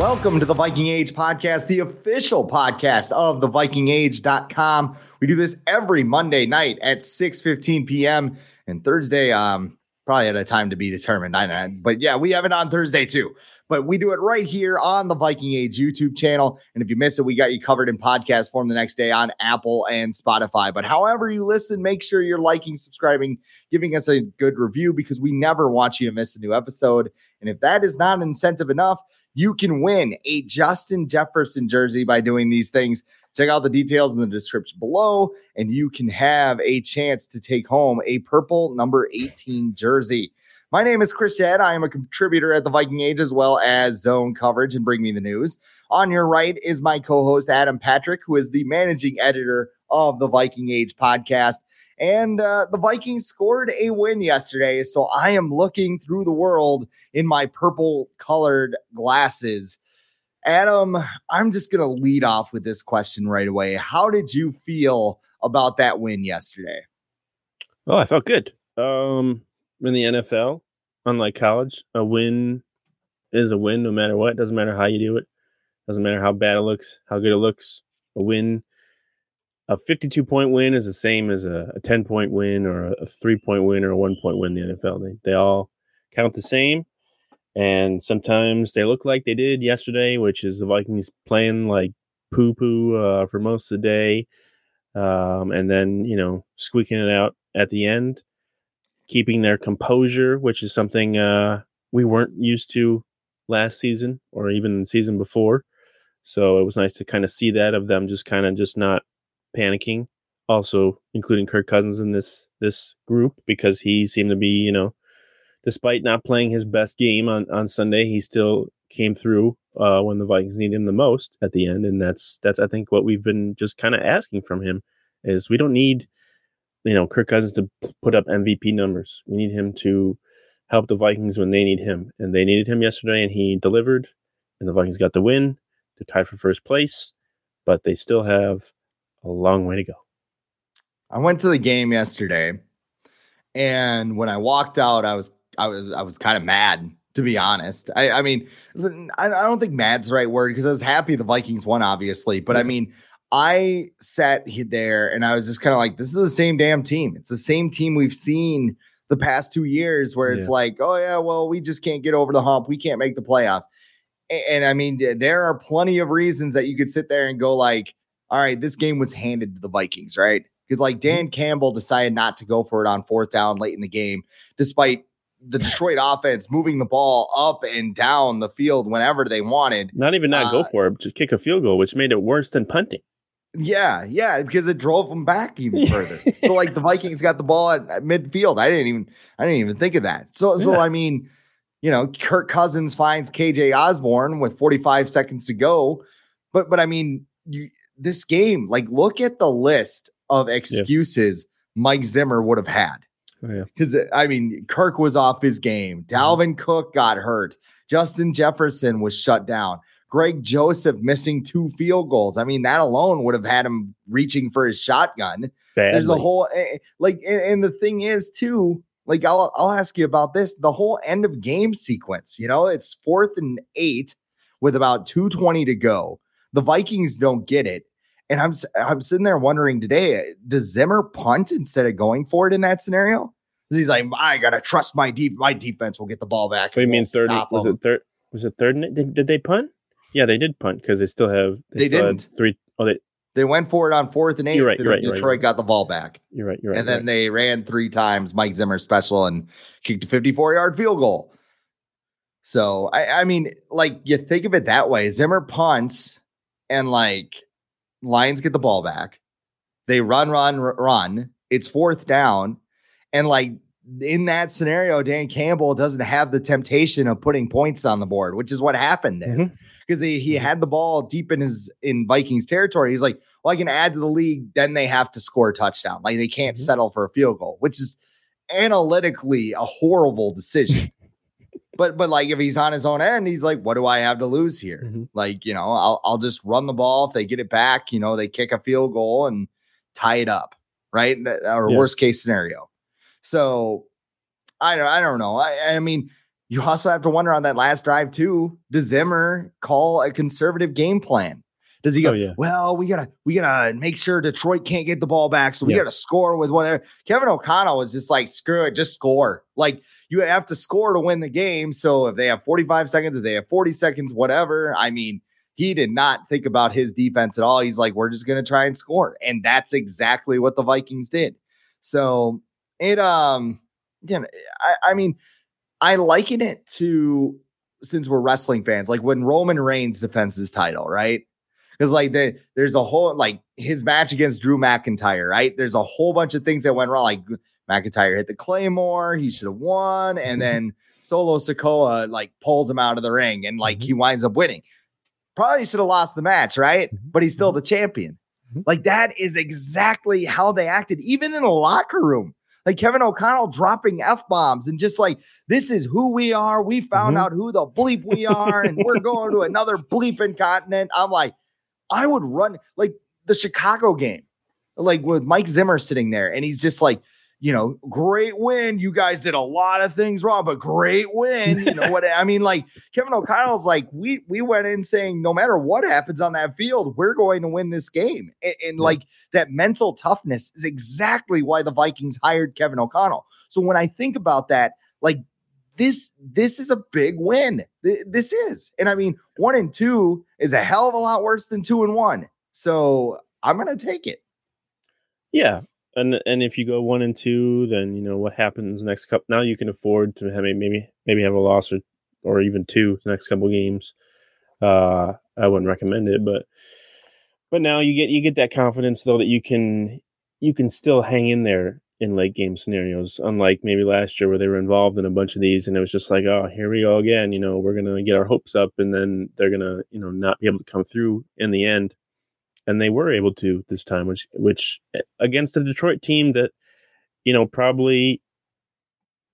Welcome to the Viking Age podcast, the official podcast of the vikingage.com. We do this every Monday night at 6:15 p.m. and Thursday um probably at a time to be determined. I know, but yeah, we have it on Thursday too. But we do it right here on the Viking Age YouTube channel. And if you miss it, we got you covered in podcast form the next day on Apple and Spotify. But however you listen, make sure you're liking, subscribing, giving us a good review because we never want you to miss a new episode. And if that is not incentive enough, you can win a Justin Jefferson jersey by doing these things. Check out the details in the description below, and you can have a chance to take home a purple number 18 jersey. My name is Chris Schad. I am a contributor at the Viking Age as well as Zone Coverage and Bring Me the News. On your right is my co host, Adam Patrick, who is the managing editor of the Viking Age podcast. And uh, the Vikings scored a win yesterday. So I am looking through the world in my purple colored glasses. Adam, I'm just going to lead off with this question right away. How did you feel about that win yesterday? Oh, I felt good. Um, in the NFL, unlike college, a win is a win no matter what. Doesn't matter how you do it. Doesn't matter how bad it looks, how good it looks. A win a 52 point win is the same as a, a 10 point win or a, a, three point win or a one point win in the NFL. They, they all count the same. And sometimes they look like they did yesterday, which is the Vikings playing like poo poo uh, for most of the day. Um, and then, you know, squeaking it out at the end, keeping their composure, which is something uh, we weren't used to last season or even the season before. So it was nice to kind of see that of them just kind of just not panicking. Also, including Kirk Cousins in this this group because he seemed to be, you know, despite not playing his best game on on Sunday, he still came through uh, when the Vikings needed him the most at the end, and that's that's I think what we've been just kind of asking from him is we don't need you know Kirk Cousins to put up MVP numbers. We need him to help the Vikings when they need him, and they needed him yesterday, and he delivered, and the Vikings got the win. They're tied for first place, but they still have a long way to go. I went to the game yesterday, and when I walked out, I was I was I was kind of mad to be honest. I, I mean, I, I don't think mad's the right word because I was happy the Vikings won, obviously, but I mean, I sat there and I was just kind of like, this is the same damn team. It's the same team we've seen the past two years where it's yeah. like, oh yeah, well, we just can't get over the hump. We can't make the playoffs. And, and I mean, there are plenty of reasons that you could sit there and go like, all right, this game was handed to the Vikings, right? Because like Dan mm-hmm. Campbell decided not to go for it on fourth down late in the game, despite the Detroit offense moving the ball up and down the field whenever they wanted. Not even not uh, go for it, just kick a field goal, which made it worse than punting. Yeah, yeah, because it drove them back even further. so like the Vikings got the ball at, at, midfield. I didn't even I didn't even think of that. So so I mean, you know, Kirk Cousins finds KJ Osborn with 45 seconds to go. But but I mean, you this game, like look at the list of excuses yeah. Mike Zimmer would have had. Because oh, yeah. I mean, Kirk was off his game. Mm-hmm. Dalvin mm-hmm. Cook got hurt. Justin Jefferson was shut down. Greg Joseph missing two field goals. I mean, that alone would have had him reaching for his shotgun. Badly. There's the whole eh, eh, like, and the thing is too. Like, I'll I'll ask you about this. The whole end of game sequence. You know, it's fourth and eight with about two twenty to go. The Vikings don't get it. And I'm I'm sitting there wondering today, does Zimmer punt instead of going for it in that scenario? He's like, I gotta trust my deep my defense will get the ball back. What do you mean third? Was it third? Was it third? Did, did they punt? Yeah, they did punt because they still have. They, they didn't three. Oh, they they went for it on fourth and eight. You're right. You're right. Detroit you're right, got the ball back. You're right. You're right. And then right. they ran three times. Mike Zimmer special and kicked a 54 yard field goal. So I, I mean, like you think of it that way. Zimmer punts and like Lions get the ball back. They run, run, run. It's fourth down. And like in that scenario, Dan Campbell doesn't have the temptation of putting points on the board, which is what happened there. Mm-hmm because he mm-hmm. had the ball deep in his in Vikings territory. He's like, well, I can add to the league. Then they have to score a touchdown. Like they can't mm-hmm. settle for a field goal, which is analytically a horrible decision. but but like if he's on his own end, he's like, what do I have to lose here? Mm-hmm. Like you know, I'll I'll just run the ball. If they get it back, you know, they kick a field goal and tie it up, right? Or yeah. worst case scenario. So I don't I don't know. I I mean you also have to wonder on that last drive too. Does Zimmer call a conservative game plan? Does he go? Oh, yeah. Well, we gotta we gotta make sure Detroit can't get the ball back, so we yeah. gotta score with whatever. Kevin O'Connell was just like, screw it, just score. Like you have to score to win the game. So if they have 45 seconds, if they have 40 seconds, whatever. I mean, he did not think about his defense at all. He's like, we're just gonna try and score, and that's exactly what the Vikings did. So it um again, I, I mean I liken it to since we're wrestling fans, like when Roman Reigns defends his title, right? Because like the, there's a whole like his match against Drew McIntyre, right? There's a whole bunch of things that went wrong. Like McIntyre hit the Claymore, he should have won, and mm-hmm. then Solo Sikoa like pulls him out of the ring, and like mm-hmm. he winds up winning. Probably should have lost the match, right? Mm-hmm. But he's still the champion. Like that is exactly how they acted, even in the locker room like Kevin O'Connell dropping F bombs and just like, this is who we are. We found mm-hmm. out who the bleep we are, and we're going to another bleeping continent. I'm like, I would run like the Chicago game, like with Mike Zimmer sitting there, and he's just like, you know, great win. You guys did a lot of things wrong, but great win. You know what I mean? Like Kevin O'Connell's like, we we went in saying no matter what happens on that field, we're going to win this game. And, and yeah. like that mental toughness is exactly why the Vikings hired Kevin O'Connell. So when I think about that, like this this is a big win. This is. And I mean, one and two is a hell of a lot worse than two and one. So I'm gonna take it. Yeah, and and if you go one and two, then you know what happens next couple. Now you can afford to have maybe maybe have a loss or or even two the next couple games. Uh, I wouldn't recommend it, but but now you get you get that confidence though that you can you can still hang in there in late game scenarios. Unlike maybe last year where they were involved in a bunch of these and it was just like, oh, here we go again. You know, we're gonna get our hopes up and then they're gonna you know not be able to come through in the end and they were able to this time, which which eh, against the Detroit team that you know probably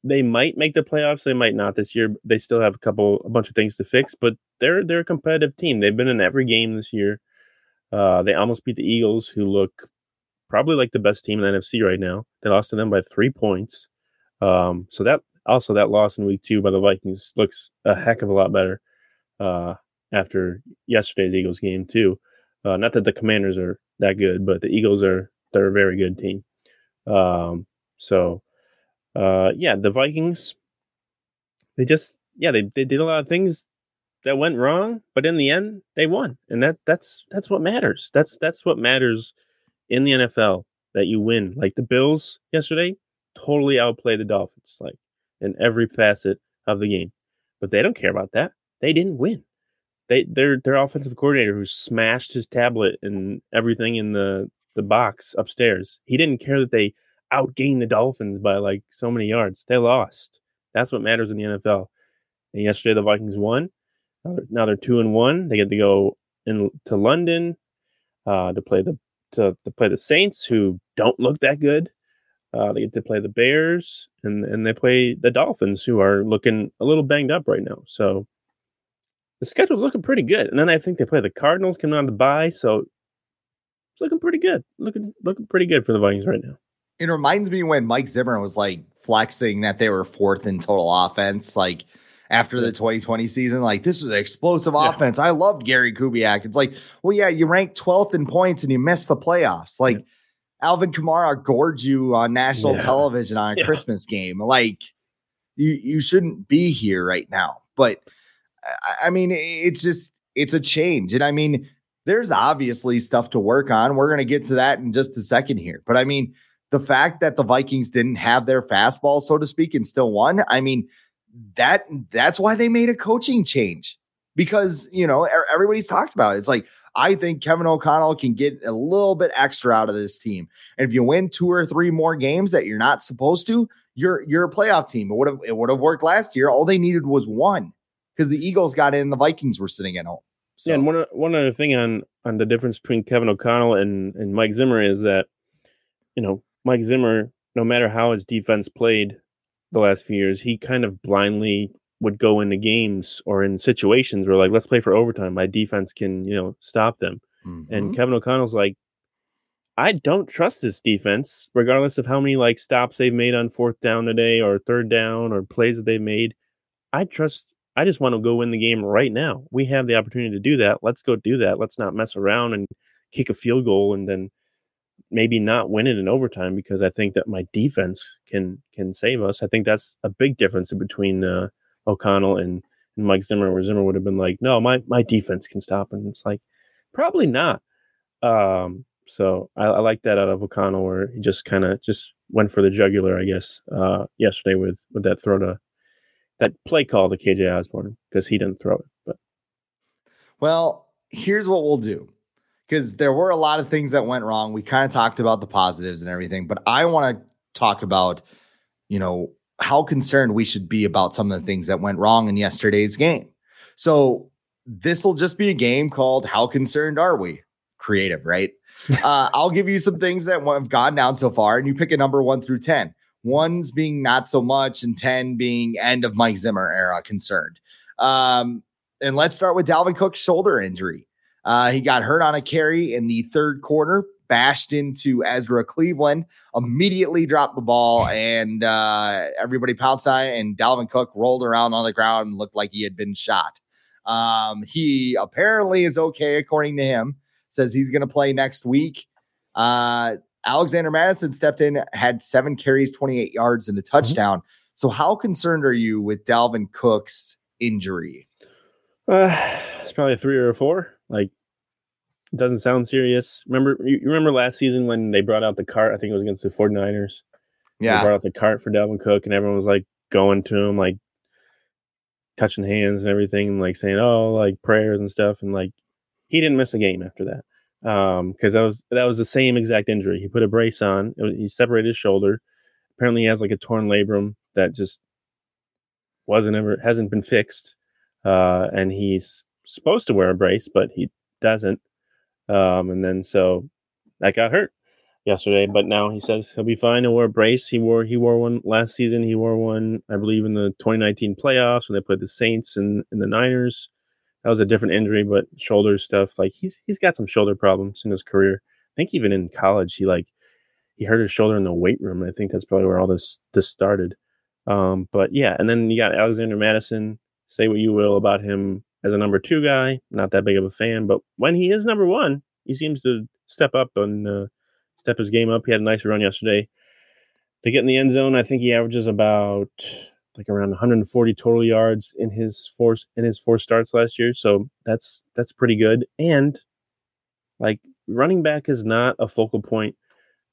they might make the playoffs, they might not this year. They still have a couple, a bunch of things to fix, but they're they're a competitive team. They've been in every game this year. Uh, they almost beat the Eagles, who look probably like the best team in the NFC right now. They lost to them by three points. Um, so that also that loss in week two by the Vikings looks a heck of a lot better uh, after yesterday's Eagles game too. Uh, not that the Commanders are that good, but the Eagles are they're a very good team. Um, so uh, yeah, the Vikings they just yeah they they did a lot of things that went wrong, but in the end they won, and that that's that's what matters. That's that's what matters in the NFL that you win. Like the Bills yesterday, totally outplayed the Dolphins, like in every facet of the game, but they don't care about that. They didn't win they their their offensive coordinator who smashed his tablet and everything in the the box upstairs. He didn't care that they outgained the Dolphins by like so many yards. They lost. That's what matters in the NFL. And yesterday the Vikings won. Now they're, now they're two and one. They get to go in to London uh, to play the to, to play the Saints, who don't look that good. Uh, they get to play the Bears, and and they play the Dolphins, who are looking a little banged up right now. So the schedule's looking pretty good. And then I think they play the Cardinals coming on the bye, so it's looking pretty good. Looking looking pretty good for the Vikings right now. It reminds me when Mike Zimmer was like flexing that they were fourth in total offense, like after the 2020 season. Like this was an explosive yeah. offense. I loved Gary Kubiak. It's like, well, yeah, you ranked 12th in points and you missed the playoffs. Like yeah. Alvin Kamara gored you on national yeah. television on a Christmas game. Like you you shouldn't be here right now. But I mean, it's just it's a change, and I mean, there's obviously stuff to work on. We're going to get to that in just a second here, but I mean, the fact that the Vikings didn't have their fastball, so to speak, and still won. I mean, that that's why they made a coaching change. because you know everybody's talked about it. It's like I think Kevin O'Connell can get a little bit extra out of this team, and if you win two or three more games that you're not supposed to, you're you're a playoff team. It would have it would have worked last year. All they needed was one because the Eagles got in, the Vikings were sitting at home. So. Yeah, and one one other thing on on the difference between Kevin O'Connell and and Mike Zimmer is that you know Mike Zimmer, no matter how his defense played the last few years, he kind of blindly would go into games or in situations where like let's play for overtime. My defense can you know stop them. Mm-hmm. And Kevin O'Connell's like, I don't trust this defense, regardless of how many like stops they've made on fourth down today or third down or plays that they've made. I trust I just want to go win the game right now. We have the opportunity to do that. Let's go do that. Let's not mess around and kick a field goal and then maybe not win it in overtime because I think that my defense can can save us. I think that's a big difference between uh, O'Connell and, and Mike Zimmer, where Zimmer would have been like, "No, my my defense can stop," and it's like, probably not. Um, so I, I like that out of O'Connell, where he just kind of just went for the jugular, I guess, uh, yesterday with with that throw to that play call to KJ Osborn because he didn't throw it. But well, here's what we'll do because there were a lot of things that went wrong. We kind of talked about the positives and everything, but I want to talk about, you know, how concerned we should be about some of the things that went wrong in yesterday's game. So this will just be a game called How Concerned Are We? Creative, right? uh, I'll give you some things that have gone down so far, and you pick a number one through 10 one's being not so much, and 10 being end of Mike Zimmer era concerned. Um, and let's start with Dalvin Cook's shoulder injury. Uh, he got hurt on a carry in the third quarter, bashed into Ezra Cleveland, immediately dropped the ball, and uh, everybody pounced on it. And Dalvin Cook rolled around on the ground and looked like he had been shot. Um, he apparently is okay, according to him. Says he's going to play next week. Uh, Alexander Mattison stepped in, had seven carries, 28 yards, and a mm-hmm. touchdown. Mm-hmm. So, how concerned are you with Dalvin Cook's injury? Uh, it's probably a three or a four. Like, it doesn't sound serious. Remember, you, remember last season when they brought out the cart? I think it was against the 49ers. Yeah. They brought out the cart for Dalvin Cook, and everyone was like going to him, like touching hands and everything, and like saying, oh, like prayers and stuff. And like, he didn't miss a game after that um because that was that was the same exact injury he put a brace on was, he separated his shoulder apparently he has like a torn labrum that just wasn't ever hasn't been fixed uh and he's supposed to wear a brace but he doesn't um and then so that got hurt yesterday but now he says he'll be fine he wore a brace he wore he wore one last season he wore one i believe in the 2019 playoffs when they played the saints and, and the niners that was a different injury, but shoulder stuff. Like he's he's got some shoulder problems in his career. I think even in college, he like he hurt his shoulder in the weight room. I think that's probably where all this this started. Um, but yeah, and then you got Alexander Mattison. Say what you will about him as a number two guy, not that big of a fan, but when he is number one, he seems to step up and uh, step his game up. He had a nice run yesterday. To get in the end zone, I think he averages about like around 140 total yards in his four in his four starts last year. So that's that's pretty good. And like running back is not a focal point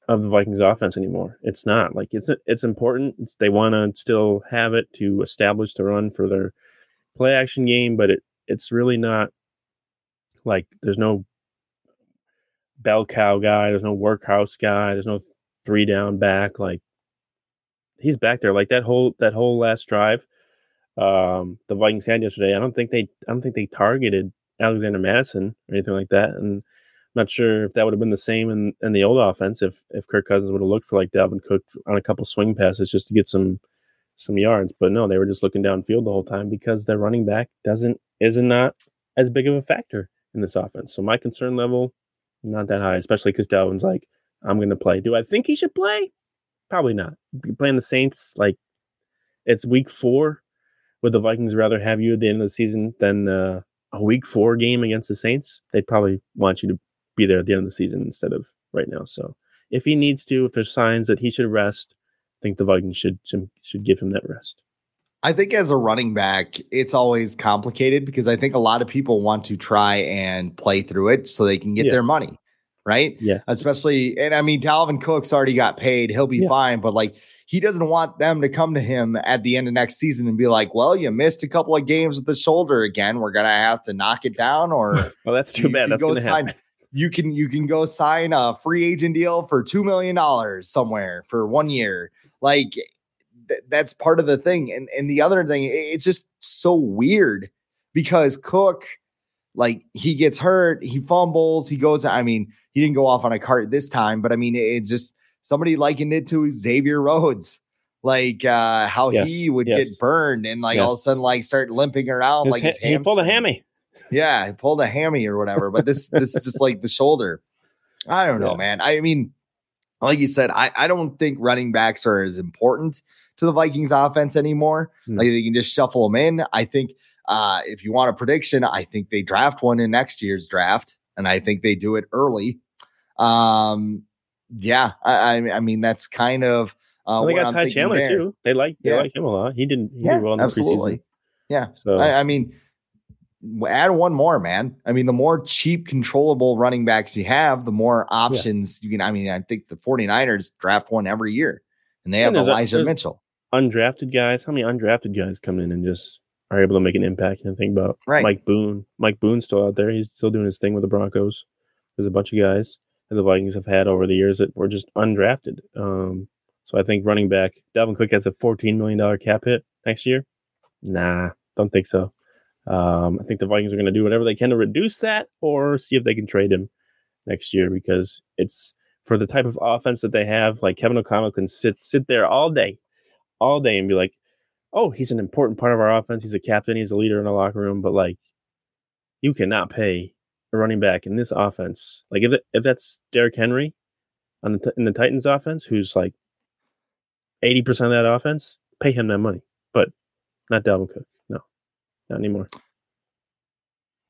of the Vikings offense anymore. It's not like it's it's important. It's, they want to still have it to establish the run for their play action game, but it it's really not like there's no bell cow guy, there's no workhouse guy, there's no three down back. Like he's back there. Like that whole that whole last drive, um, the Vikings had yesterday. I don't think they I don't think they targeted Alexander Mattison or anything like that. And I'm not sure if that would have been the same in, in the old offense if if Kirk Cousins would have looked for like Dalvin Cook on a couple swing passes just to get some some yards. But no, they were just looking downfield the whole time because their running back doesn't is not as big of a factor in this offense. So my concern level not that high, especially because Dalvin's like, I'm going to play. Do I think he should play? Probably not. Playing the Saints, like it's week four. Would the Vikings rather have you at the end of the season than uh, a week four game against the Saints? They'd probably want you to be there at the end of the season instead of right now. So if he needs to, if there's signs that he should rest, think the Vikings should should give him that rest. I think as a running back, it's always complicated because I think a lot of people want to try and play through it so they can get yeah. their money. right? Yeah. Especially, and I mean, Dalvin Cook's already got paid. He'll be Yeah. fine, but like, he doesn't want them to come to him at the end of next season and be like, well, you missed a couple of games with the shoulder again. We're going to have to knock it down or Well, that's too bad. That's go sign- happen. you can you can go sign a free agent deal for two million dollars somewhere for one year. Like th- that's part of the thing. And and the other thing, it's just so weird because Cook, like he gets hurt, he fumbles, he goes. I mean, he didn't go off on a cart this time, but I mean, it- it's just somebody likened it to Xavier Rhodes. Like uh how Yes, he would yes. get burned and like all of a sudden like start limping around His like ha- his he pulled a hammy. Yeah, he pulled a hammy or whatever. But this this is just like the shoulder. I don't know, Yeah. man. I mean, like you said, I, I don't think running backs are as important to the Vikings offense anymore. Hmm. Like they can just shuffle them in. I think uh if you want a prediction, I think they draft one in next year's draft, and I think they do it early. Um yeah, I I, I mean that's kind of uh Well, they got I'm Ty Chandler there. too. They like they Yeah. like him a lot. He didn't. He Yeah, did well in the absolutely. preseason. Yeah. So I, I mean, add one more, man. I mean, the more cheap, controllable running backs you have, the more options you can. I mean, I think the 49ers draft one every year and they Yeah, have a- Elijah there's- Mitchell. undrafted guys. How many undrafted guys come in and just are able to make an impact? And think about Right. Mike Boone. Mike Boone's still out there. He's still doing his thing with the Broncos. There's a bunch of guys that the Vikings have had over the years that were just undrafted. Um, so I think running back Dalvin Cook has a $14 million cap hit next year. Nah, don't think so. Um, I think the Vikings are going to do whatever they can to reduce that or see if they can trade him next year because it's for the type of offense that they have. Like Kevin O'Connell can sit sit there all day, all day and be like, "Oh, he's an important part of our offense. He's a captain. He's a leader in the locker room." But like, you cannot pay a running back in this offense. Like if if that's Derrick Henry on the in the Titans offense, who's like eighty percent of that offense, pay him that money. But not Dalvin Cook. No, not anymore.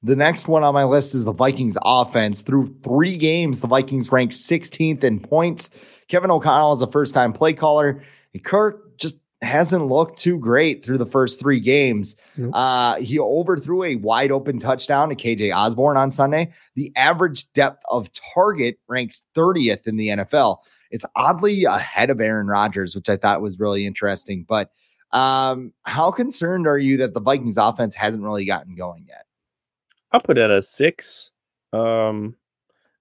The next one on my list is the Vikings offense. Through three games, the Vikings ranked 16th in points. Kevin O'Connell is a first time play caller. Kirk just hasn't looked too great through the first three games. Uh, he overthrew a wide open touchdown to KJ Osborn on Sunday. The average depth of target ranks 30th in the NFL. It's oddly ahead of Aaron Rodgers, which I thought was really interesting. But um, how concerned are you that the Vikings offense hasn't really gotten going yet? I'll put it at a six. Um,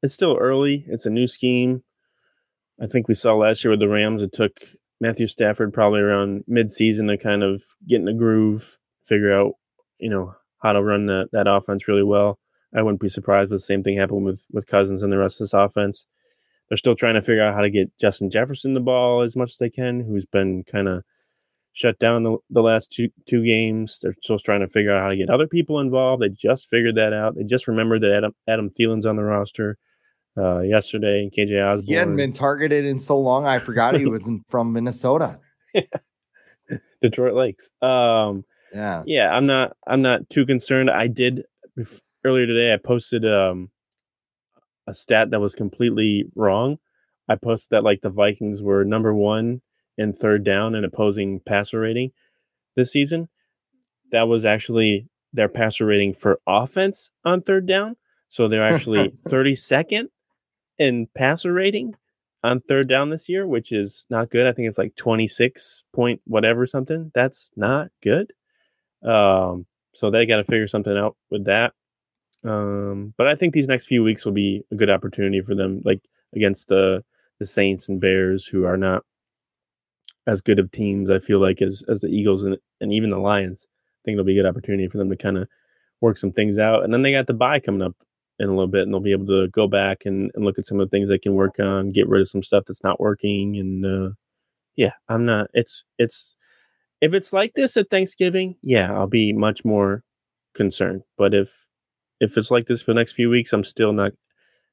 it's still early. It's a new scheme. I think we saw last year with the Rams. It took Matthew Stafford probably around mid-season to kind of get in the groove, figure out, you know, how to run that that offense really well. I wouldn't be surprised if the same thing happened with with Cousins and the rest of this offense. They're still trying to figure out how to get Justin Jefferson the ball as much as they can, who's been kind of shut down the, the last two two games. They're still trying to figure out how to get other people involved. They just figured that out. They just remembered that Adam Adam Thielen's on the roster uh, yesterday, and KJ Osborn. He hadn't been targeted in so long. I forgot he was in, from Minnesota. Detroit Lakes. Um, Yeah. yeah, I'm not. I'm not too concerned. I did earlier today. I posted um, a stat that was completely wrong. I posted that like the Vikings were number one in third down and opposing passer rating this season. That was actually their passer rating for offense on third down. So they're actually 32nd in passer rating on third down this year, which is not good. I think it's like 26 point whatever something. That's not good. Um, so they got to figure something out with that. Um, but I think these next few weeks will be a good opportunity for them, like against the the Saints and Bears, who are not as good of teams. I feel like as as the Eagles and and even the Lions. I think it'll be a good opportunity for them to kind of work some things out. And then they got the bye coming up in a little bit, and they'll be able to go back and, and look at some of the things they can work on, get rid of some stuff that's not working. And uh, yeah, I'm not. It's it's if it's like this at Thanksgiving, yeah, I'll be much more concerned. But if if it's like this for the next few weeks, I'm still not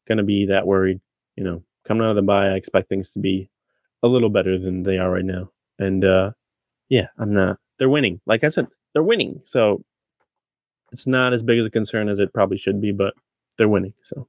gonna be that worried. You know, coming out of the bye, I expect things to be a little better than they are right now. And uh yeah, I'm not. They're winning. Like I said, they're winning. So it's not as big as a concern as it probably should be, but they're winning. So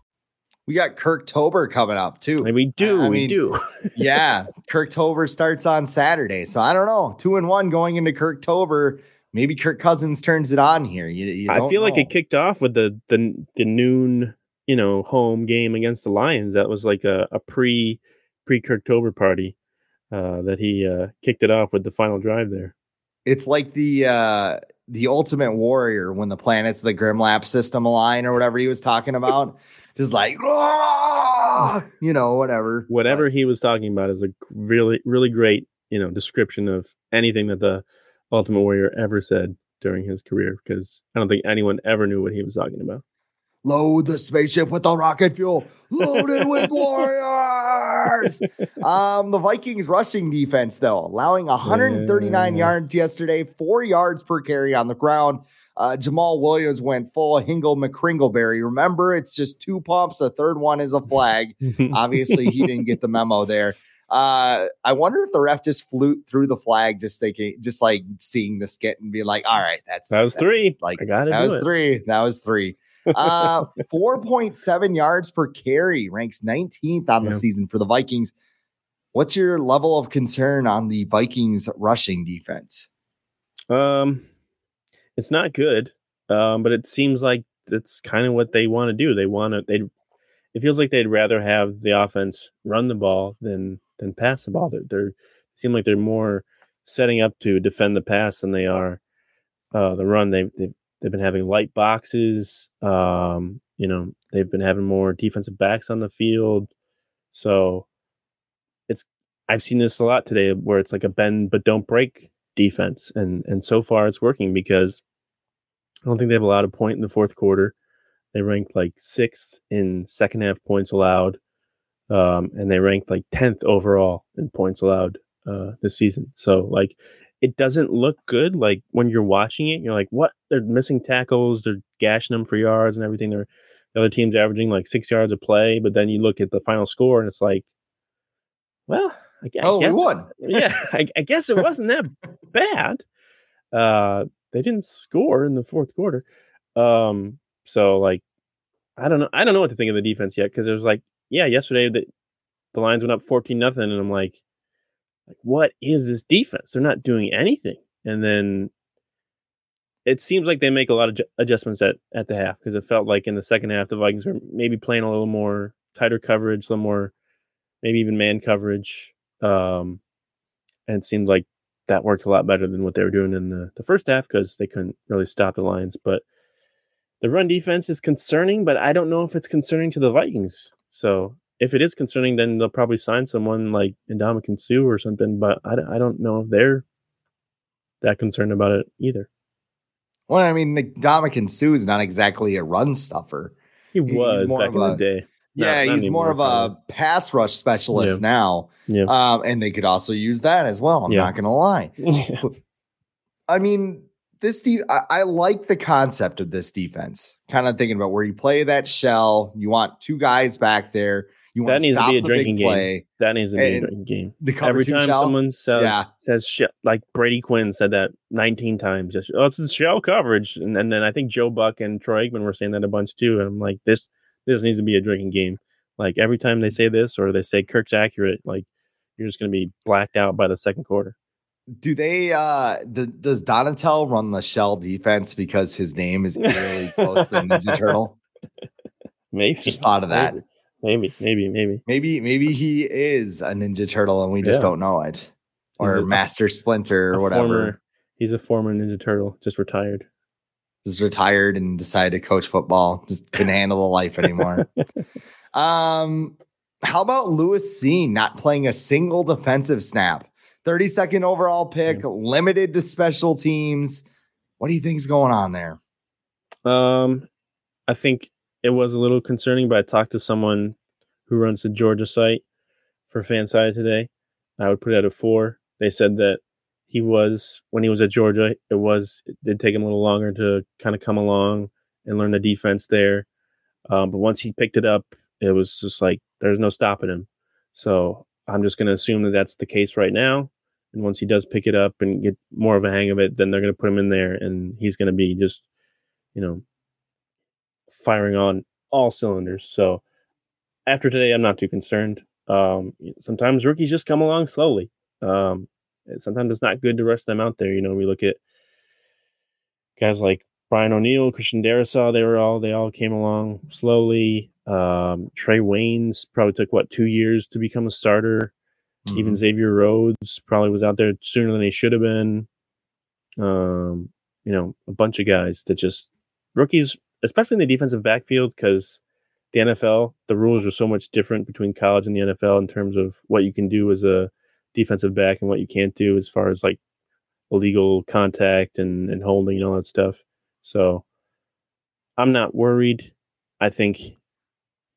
We got Kirk Tober coming up too. and we do, I we mean, do. yeah, Kirk Tober starts on Saturday. So I don't know. Two and one going into Kirk Tober. Maybe Kirk Cousins turns it on here. You, you I feel like it kicked off with the the the noon, you know, home game against the Lions. That was like a, a pre pre Kirk Tober party. Uh, that he uh, kicked it off with the final drive there. It's like the uh the Ultimate Warrior when the planets of the Grimlap system align or whatever he was talking about. Just like you know, whatever. Whatever he was talking about is a really really great you know description of anything that the Ultimate Warrior ever said during his career because I don't think anyone ever knew what he was talking about. load the spaceship with the rocket fuel, loaded with warriors. Um, the Vikings rushing defense, though, allowing 139 Yeah. yards yesterday, four yards per carry on the ground. Uh, Jamaal Williams went full Hingle McCringleberry. Remember, it's just two pumps. A third one is a flag. Obviously, he didn't get the memo there. Uh, I wonder if the ref just flew through the flag, just thinking, just like seeing the skit and being like, "All right, that's that was that's three. Like I got it. that was three. That was three. Uh, 4.7 yards per carry ranks 19th on the season for the Vikings. What's your level of concern on the Vikings rushing defense? Um, it's not good. Um, but it seems like that's kind of what they want to do. They want to. They. It feels like they'd rather have the offense run the ball than than pass the ball. They're, they're seem like they're more setting up to defend the pass than they are uh, the run. They they've, they've been having light boxes. Um, you know, they've been having more defensive backs on the field. So it's I've seen this a lot today where it's like a bend but don't break defense and and so far it's working because I don't think they have allowed a point in the fourth quarter. They ranked like sixth in second half points allowed, um, and they ranked like tenth overall in points allowed uh, this season. So like, it doesn't look good. Like when you're watching it, you're like, what? They're missing tackles. They're gashing them for yards and everything. They're the other team's averaging like six yards a play, but then you look at the final score and it's like, well, I, I Oh, we guess won. yeah, I, I guess it wasn't that bad. Uh, they didn't score in the fourth quarter. Um, so like, I don't know. I don't know what to think of the defense yet because it was like, yeah, yesterday the the Lions went up fourteen nothing, and I'm like, like, what is this defense? They're not doing anything. And then it seems like they make a lot of ju- adjustments at at the half because it felt like in the second half the Vikings were maybe playing a little more tighter coverage, a little more, maybe even man coverage. Um, and it seemed like that worked a lot better than what they were doing in the, the first half because they couldn't really stop the Lions. But the run defense is concerning, but I don't know if it's concerning to the Vikings. So if it is concerning, then they'll probably sign someone like Ndamukong Suh or something. But I, don't- I don't know if they're that concerned about it either. Well, I mean, Ndamukong Suh is not exactly a run stuffer. He was back in the day. Yeah, not he's more of a pass rush specialist Yeah. now. Yeah. Um, and they could also use that as well. I'm Yeah. not going to lie. I mean, this de- I, I like the concept of this defense. Kind of thinking about where you play that shell. You want two guys back there. You want That needs to be a drinking game. play. that needs to be a drinking game. The Every time shell. someone says says shit, like Brady Quinn said that 19 times. Just oh, it's the shell coverage, and, and then I think Joe Buck and Troy Aikman were saying that a bunch too. And I'm like, this this needs to be a drinking game. Like every time they say this or they say Kirk's accurate, like you're just going to be blacked out by the second quarter. Do they? uh d- Does Donatell run the shell defense because his name is really close to Ninja Turtle? Maybe. Just thought of that. Maybe, maybe, maybe. Maybe, maybe he is a Ninja Turtle and we just Yeah. don't know it. Or a- Master Splinter or whatever. former- he's a former Ninja Turtle, just retired. Just retired and decided to coach football. Just couldn't handle the life anymore. Um, how about Lewis Cine not playing a single defensive snap? 32nd overall pick, limited to special teams. What do you think's going on there? Um, I think it was a little concerning, but I talked to someone who runs the Georgia site for Fanside today. I would put it at a four. They said that he was when he was at Georgia, it was it did take him a little longer to kind of come along and learn the defense there. Um, but once he picked it up, it was just like there's no stopping him. So I'm just going to assume that that's the case right now. And once he does pick it up and get more of a hang of it, then they're going to put him in there, and he's going to be just, you know, firing on all cylinders. So after today, I'm not too concerned. Um, sometimes rookies just come along slowly. Um, sometimes it's not good to rush them out there. You know, we look at guys like Brian O'Neill, Christian Darrisaw. They were all they all came along slowly. Um, Trae Waynes probably took what two years to become a starter. Even Xavier Rhodes probably was out there sooner than he should have been. Um, you know, a bunch of guys that just rookies, especially in the defensive backfield, because the NFL, the rules are so much different between college and the NFL in terms of what you can do as a defensive back and what you can't do as far as like illegal contact and, and holding and all that stuff. So I'm not worried. I think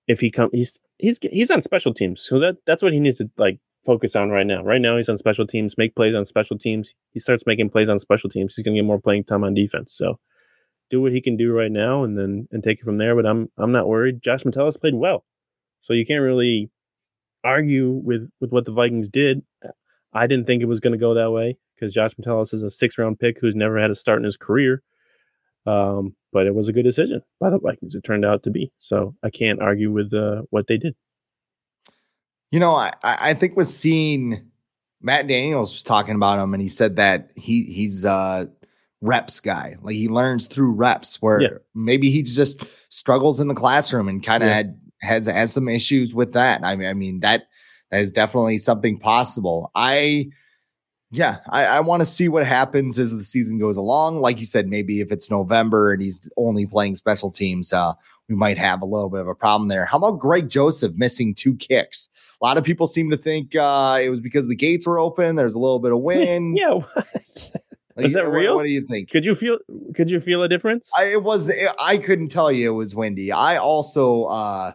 if he come he's he's he's on special teams. So that that's what he needs to like focus on right now. Right now he's on special teams, make plays on special teams. He starts making plays on special teams, he's gonna get more playing time on defense. So do what he can do right now and then and take it from there. But I'm I'm not worried. Josh Metellus played well. So you can't really argue with with what the Vikings did. I didn't think it was going to go that way because Josh Metellus is a six round pick who's never had a start in his career. Um, but it was a good decision by the Vikings. It turned out to be. So I can't argue with uh, what they did. You know, I, I think was seeing Matt Daniels was talking about him and he said that he he's a reps guy. Like he learns through reps where Yeah. maybe he just struggles in the classroom and kind of Yeah. had has has some issues with that. I mean, I mean that that is definitely something possible. I yeah, I, I want to see what happens as the season goes along. Like you said, maybe if it's November and he's only playing special teams, uh, we might have a little bit of a problem there. How about Greg Joseph missing two kicks? A lot of people seem to think uh, it was because the gates were open. There's a little bit of wind. yeah. What? Like, Is that real? What, do you think? Could you feel? Could you feel a difference? I, it was. I couldn't tell you it was windy. I also uh,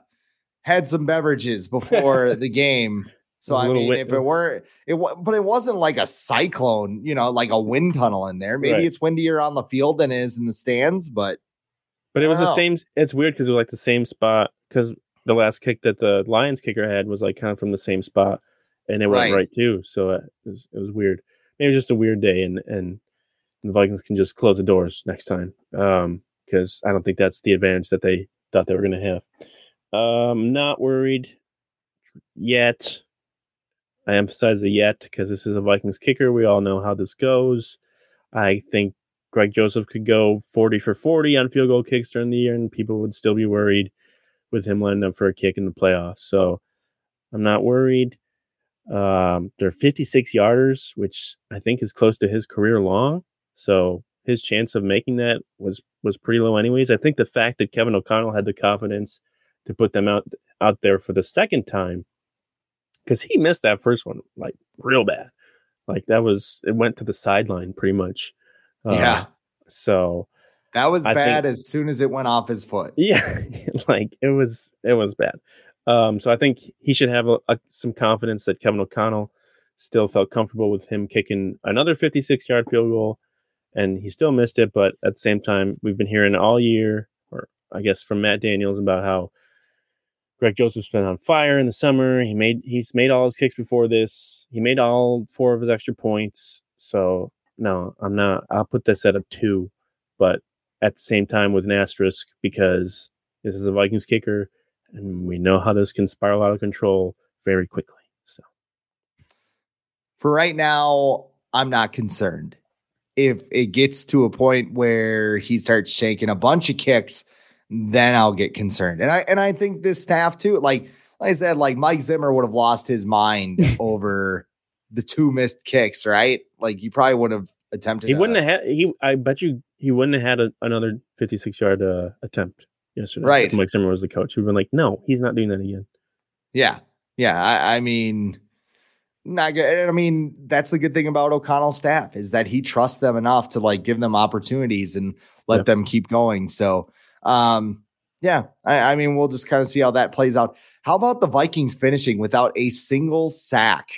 had some beverages before the game. So It was a I mean, if it were, it but it wasn't like a cyclone, you know, like a wind tunnel in there. Maybe Right. it's windier on the field than it is in the stands, but But it was the same. It's weird because it was like the same spot. Because the last kick that the Lions kicker had was like kind of from the same spot, and it went Right. right too. So it was, it was weird. Maybe it was just a weird day, and and the Vikings can just close the doors next time. Um, because I don't think that's the advantage that they thought they were going to have. Um, not worried yet. I emphasize the yet because this is a Vikings kicker. We all know how this goes. I think Greg Joseph could go 40 for 40 on field goal kicks during the year, and people would still be worried with him lining up for a kick in the playoffs. So I'm not worried. Um, they're 56 yarders, which I think is close to his career long. So his chance of making that was was pretty low, anyways. I think the fact that Kevin O'Connell had the confidence to put them out out there for the second time, because he missed that first one like real bad. Like that was it went to the sideline pretty much. Uh, yeah, So that was I bad think- as soon as it went off his foot. yeah, like it was it was bad. Um, so I think he should have a, a, some confidence that Kevin O'Connell still felt comfortable with him kicking another 56 yard field goal, and he still missed it. But at the same time, we've been hearing all year, or I guess from Matt Daniels, about how Greg Joseph's been on fire in the summer. He made he's made all his kicks before this. He made all four of his extra points. So no, I'm not. I'll put this at a two, but at the same time with an asterisk because this is a Vikings kicker, and we know how this can spiral out of control very quickly. So For right now, I'm not concerned. If it gets to a point where he starts shaking a bunch of kicks, then I'll get concerned. And I and I think this staff too, like like I said, like Mike Zimmer would have lost his mind over the two missed kicks, right? Like you probably would have attempted. He wouldn't have had he. I bet you he wouldn't have had a, another fifty-six yard uh, attempt yesterday. Right. If Mike Zimmer was the coach. He'd been like, no, he's not doing that again. Yeah, yeah. I, I mean, not good. I mean, that's the good thing about O'Connell's staff is that he trusts them enough to like give them opportunities and let Yeah. them keep going. So, um, yeah, I, I mean, we'll just kind of see how that plays out. How about the Vikings finishing without a single sack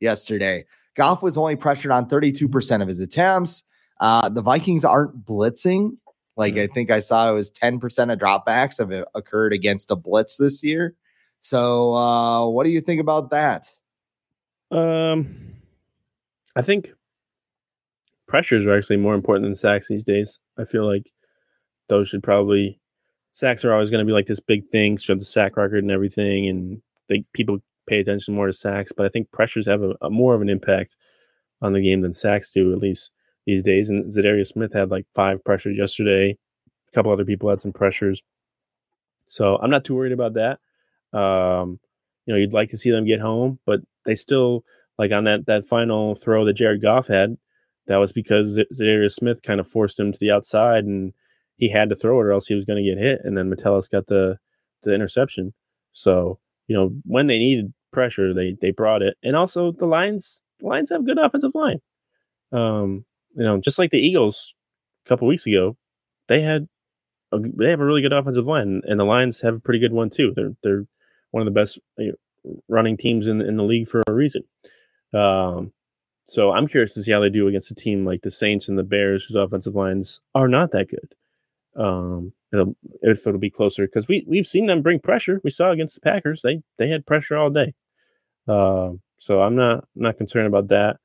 yesterday? Goff was only pressured on 32% of his attempts. Uh, the Vikings aren't blitzing. Like I think I saw it was 10% of dropbacks have occurred against a blitz this year. So, uh, what do you think about that? Um, I think pressures are actually more important than sacks these days. I feel like those should probably sacks are always going to be like this big thing, show the sack record and everything, and they people pay attention more to sacks. But I think pressures have a, a more of an impact on the game than sacks do, at least these days. And Za'Darius Smith had like five pressures yesterday. A couple other people had some pressures, so I'm not too worried about that. Um, you know, you'd like to see them get home, but they still like on that that final throw that Jared Goff had. That was because Za'Darius Smith kind of forced him to the outside, and he had to throw it, or else he was going to get hit. And then Metellus got the the interception. So you know, when they needed pressure, they they brought it, and also the Lions the Lions have good offensive line. Um, you know, just like the Eagles a couple weeks ago, they had a, they have a really good offensive line, and the Lions have a pretty good one too. They're they're one of the best running teams in in the league for a reason. Um, so I'm curious to see how they do against a team like the Saints and the Bears, whose offensive lines are not that good. Um, it'll, if it'll be closer because we we've seen them bring pressure. We saw against the Packers; they they had pressure all day. Um, so I'm not not concerned about that.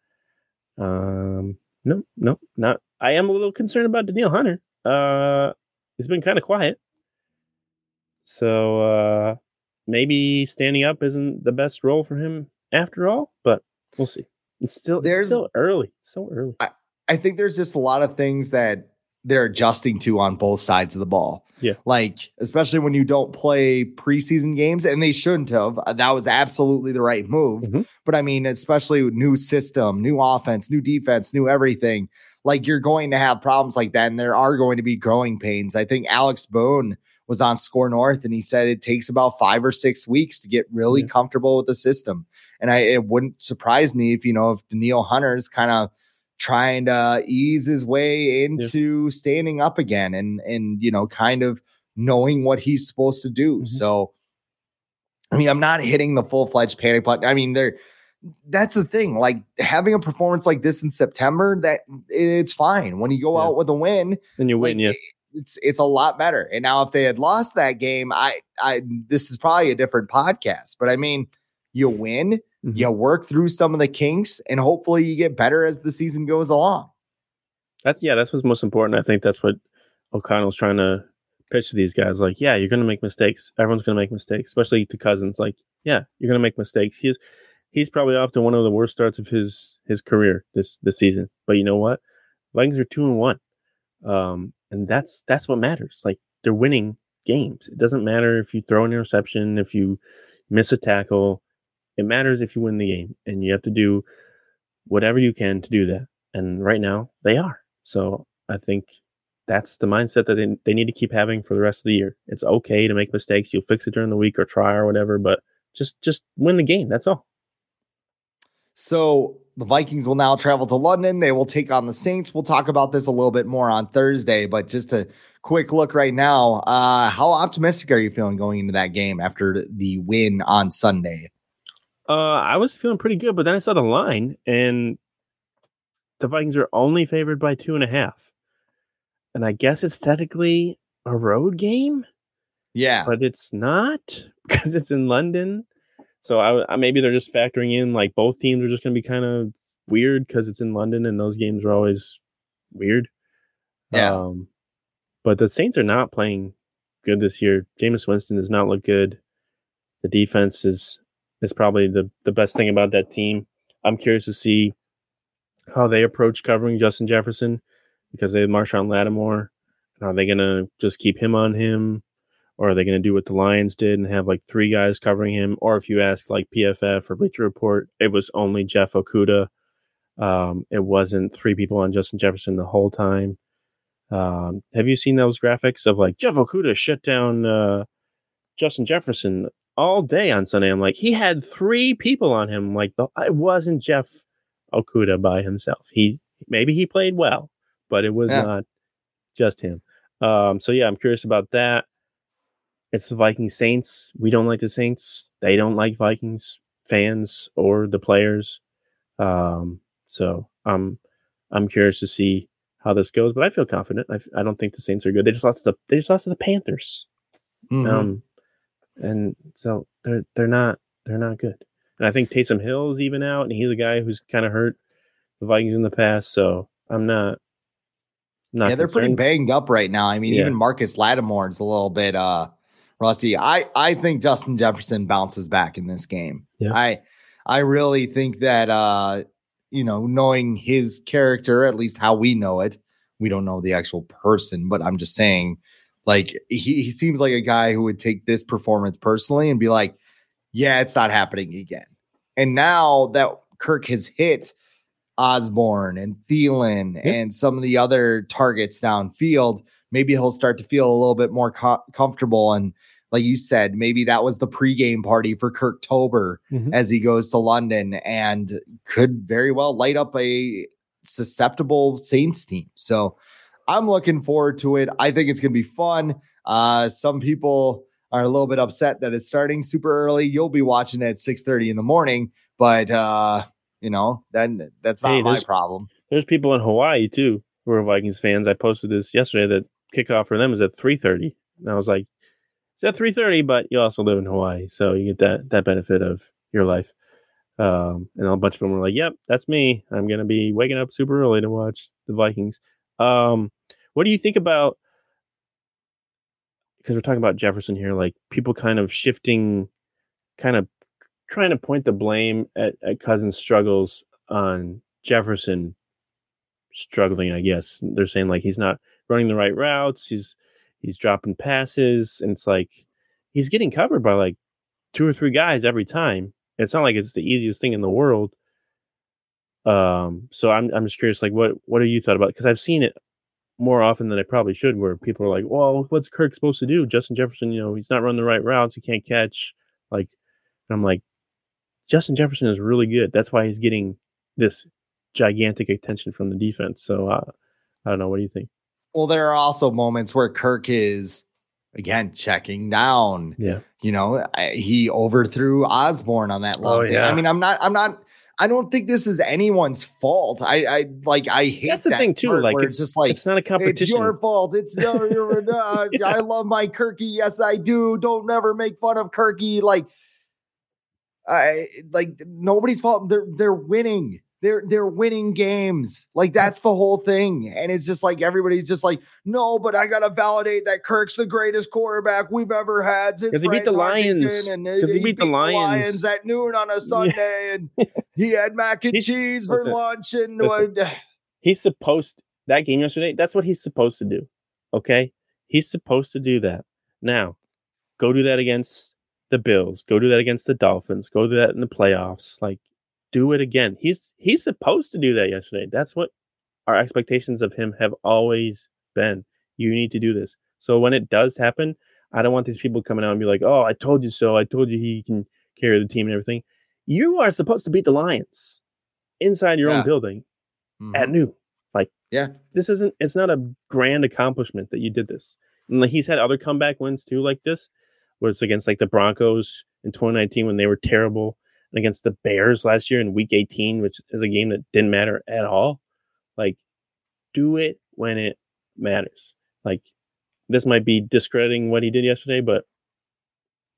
Um, no, no, not. I am a little concerned about Danielle Hunter. Uh, he's been kind of quiet. So uh, maybe standing up isn't the best role for him after all, but we'll see. It's still There's- still early, so early. I, I think there's just a lot of things that they're adjusting to on both sides of the ball. Yeah. Like, especially when you don't play preseason games, and they shouldn't have. Uh, That was absolutely the right move. Mhm. But I mean, especially with new system, new offense, new defense, new everything. Like, you're going to have problems like that, and there are going to be growing pains. I think Alex Bone was on Score North, and he said it takes about five or six weeks to get really Yeah. comfortable with the system. And I, it wouldn't surprise me if you know if Danielle Hunter's kind of trying to ease his way into standing up again and and you know kind of knowing what he's supposed to do. Mhm. So I mean, I'm not hitting the full-fledged panic button. I mean, there that's the thing. Like having a performance like this in September, that it's fine. When you go Yeah. out with a win, then you like, win, yeah. it's it's a lot better. And now if they had lost that game, I I this is probably a different podcast. But I mean, you win, Mhm. you work through some of the kinks, and hopefully you get better as the season goes along. That's yeah, that's what's most important. I think that's what O'Connell's trying to pitch to these guys. Like, yeah, you're gonna make mistakes. Everyone's gonna make mistakes, especially to Cousins. Like, yeah, you're gonna make mistakes. He's he's probably off to one of the worst starts of his his career this this season. But you know what? Vikings are two and one. Um, and that's that's what matters. Like they're winning games. It doesn't matter if you throw an interception, if you miss a tackle. It matters if you win the game, and you have to do whatever you can to do that. And right now, they are. So I think that's the mindset that they, they need to keep having for the rest of the year. It's okay to make mistakes. You'll fix it during the week or try or whatever, but just just win the game. That's all. So the Vikings will now travel to London. They will take on the Saints. We'll talk about this a little bit more on Thursday, but just a quick look right now. Uh, how optimistic are you feeling going into that game after the win on Sunday? Uh, I was feeling pretty good, but then I saw the line, and the Vikings are only favored by two and a half. And I guess it's technically a road game, Yeah. but it's not because it's in London. So I, I maybe they're just factoring in like both teams are just going to be kind of weird because it's in London and those games are always weird. Yeah. Um, but the Saints are not playing good this year. Jameis Winston does not look good. The defense is is probably the the best thing about that team. I'm curious to see how they approach covering Justin Jefferson because they have Marshon Lattimore. Are they gonna just keep him on him? Or are they going to do what the Lions did and have like three guys covering him? Or if you ask like PFF or Bleacher Report, it was only Jeff Okudah. Um, it wasn't three people on Justin Jefferson the whole time. Um, have you seen those graphics of like Jeff Okudah shut down uh, Justin Jefferson all day on Sunday? I'm like, he had three people on him. Like, the, it wasn't Jeff Okudah by himself. He maybe he played well, but it was yeah. not just him. Um, so yeah, I'm curious about that. It's the Vikings Saints. We don't like the Saints. They don't like Vikings fans or the players. Um, so I'm I'm curious to see how this goes, but I feel confident. I, I don't think the Saints are good. They just lost to the they just lost to the Panthers. Mm-hmm. Um, and so they're they're not they're not good. And I think Taysom Hill's even out, and he's a guy who's kind of hurt the Vikings in the past. So I'm not. not yeah, they're concerned. pretty banged up right now. I mean, yeah. even Marcus Lattimore's a little bit uh rusty. I I think Justin Jefferson bounces back in this game. Yeah. I I really think that uh you know, knowing his character, at least how we know it, we don't know the actual person, but I'm just saying, like, he, he seems like a guy who would take this performance personally and be like, yeah, it's not happening again. And now that Kirk has hit Osborn and Thielen yep. and some of the other targets downfield, maybe he'll start to feel a little bit more co- comfortable and like you said, maybe that was the pregame party for Kirktober mm-hmm. as he goes to London and could very well light up a susceptible Saints team. So I'm looking forward to it. I think it's going to be fun. Uh, some people are a little bit upset that it's starting super early. You'll be watching it at 6:30 in the morning, but uh, you know, then that's not hey, my problem. There's people in Hawaii too who are Vikings fans. I posted this yesterday that kickoff for them is at 3:30. And I was like, it's at 3.30 but you also live in hawaii so you get that that benefit of your life um, and a bunch of them were like yep that's me i'm gonna be waking up super early to watch the vikings um, what do you think about because we're talking about jefferson here like people kind of shifting kind of trying to point the blame at, at cousins struggles on jefferson struggling i guess they're saying like he's not running the right routes he's he's dropping passes, and it's like he's getting covered by like two or three guys every time. It's not like it's the easiest thing in the world. Um, so I'm I'm just curious, like what what are you thought about? Because I've seen it more often than I probably should, where people are like, "Well, what's Kirk supposed to do? Justin Jefferson, you know, he's not running the right routes, he can't catch." Like, I'm like, Justin Jefferson is really good. That's why he's getting this gigantic attention from the defense. So uh, I don't know. What do you think? Well, there are also moments where Kirk is again checking down. Yeah. You know, I, he overthrew Osborn on that oh, yeah. I mean, I'm not, I'm not, I don't think this is anyone's fault. I, I like, I hate that's the that thing too. Like, it's, it's, just like it's not a competition. It's your fault. It's no, you're, uh, yeah. I love my Kirky. Yes, I do. Don't never make fun of Kirky. Like, I like nobody's fault. They're they're winning they're they're winning games. Like that's the whole thing. And it's just like everybody's just like, no, but I gotta validate that Kirk's the greatest quarterback we've ever had since he beat the Lions. Because he, beat, the, Lions. Lions. at noon on a Sunday, and he had mac and he's, cheese for listen, lunch. And listen, he's supposed that game yesterday. That's what he's supposed to do. Okay, he's supposed to do that. Now, go do that against the Bills. Go do that against the Dolphins. Go do that in the playoffs. Like do it again. He's he's supposed to do that yesterday. That's what our expectations of him have always been. You need to do this. So when it does happen, I don't want these people coming out and be like, "Oh, I told you so. I told you he can carry the team and everything." You are supposed to beat the Lions inside your yeah. own building mm-hmm. at noon. Like, yeah, this isn't. It's not a grand accomplishment that you did this. And like, he's had other comeback wins too, like this, where it's against like the Broncos in 2019 when they were terrible against the Bears last year in week 18, which is a game that didn't matter at all. Like, do it when it matters. Like, this might be discrediting what he did yesterday, but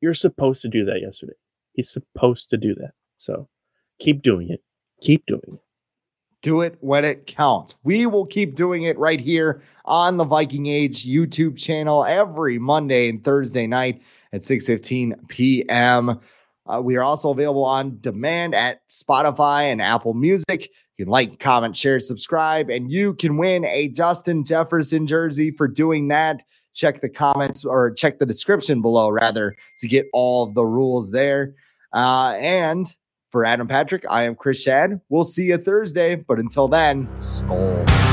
you're supposed to do that yesterday. He's supposed to do that. So keep doing it. Keep doing it. Do it when it counts. We will keep doing it right here on the Viking Age YouTube channel every Monday and Thursday night at 6:15 p.m. Uh, we are also available on demand at Spotify and Apple Music. You can like, comment, share, subscribe, and you can win a Justin Jefferson jersey for doing that. Check the comments or check the description below, rather, to get all the rules there. Uh, and for Adam Patrick, I am Chris Schad. We'll see you Thursday, but until then, Skol.